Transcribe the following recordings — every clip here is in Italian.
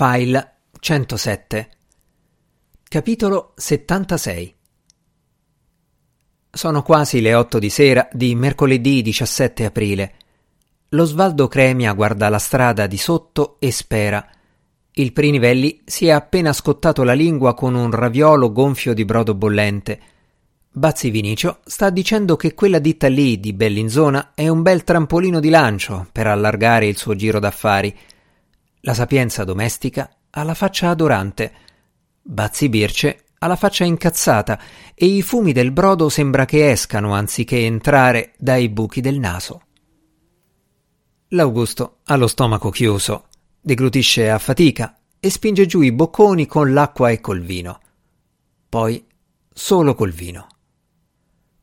File 107 Capitolo 76 Sono quasi le otto di sera di mercoledì 17 aprile. Lo Svaldo Cremia guarda la strada di sotto e spera. Il Prinivelli si è appena scottato la lingua con un raviolo gonfio di brodo bollente. Bazzi Vinicio sta dicendo che quella ditta lì di Bellinzona è un bel trampolino di lancio per allargare il suo giro d'affari la sapienza domestica ha la faccia adorante. Bazzi Birce ha la faccia incazzata e i fumi del brodo sembra che escano anziché entrare dai buchi del naso. L'Augusto ha lo stomaco chiuso, deglutisce a fatica e spinge giù i bocconi con l'acqua e col vino. Poi solo col vino.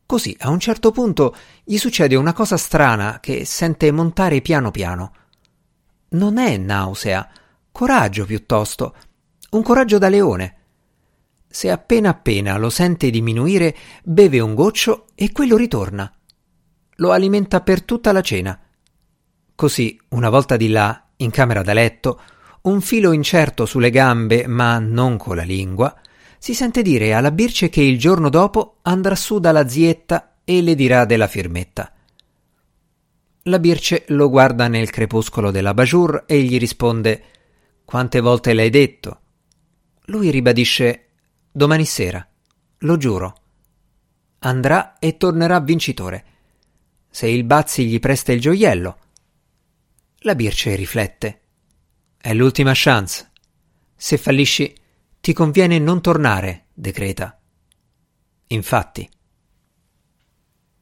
Così a un certo punto gli succede una cosa strana che sente montare piano piano non è nausea, coraggio piuttosto, un coraggio da leone. Se appena appena lo sente diminuire, beve un goccio e quello ritorna. Lo alimenta per tutta la cena. Così, una volta di là, in camera da letto, un filo incerto sulle gambe, ma non con la lingua, si sente dire alla Birce che il giorno dopo andrà su dalla zietta e le dirà della firmetta. La Birce lo guarda nel crepuscolo della Bajur e gli risponde Quante volte l'hai detto? Lui ribadisce Domani sera, lo giuro. Andrà e tornerà vincitore. Se il Bazzi gli presta il gioiello. La Birce riflette. È l'ultima chance. Se fallisci, ti conviene non tornare, decreta. Infatti.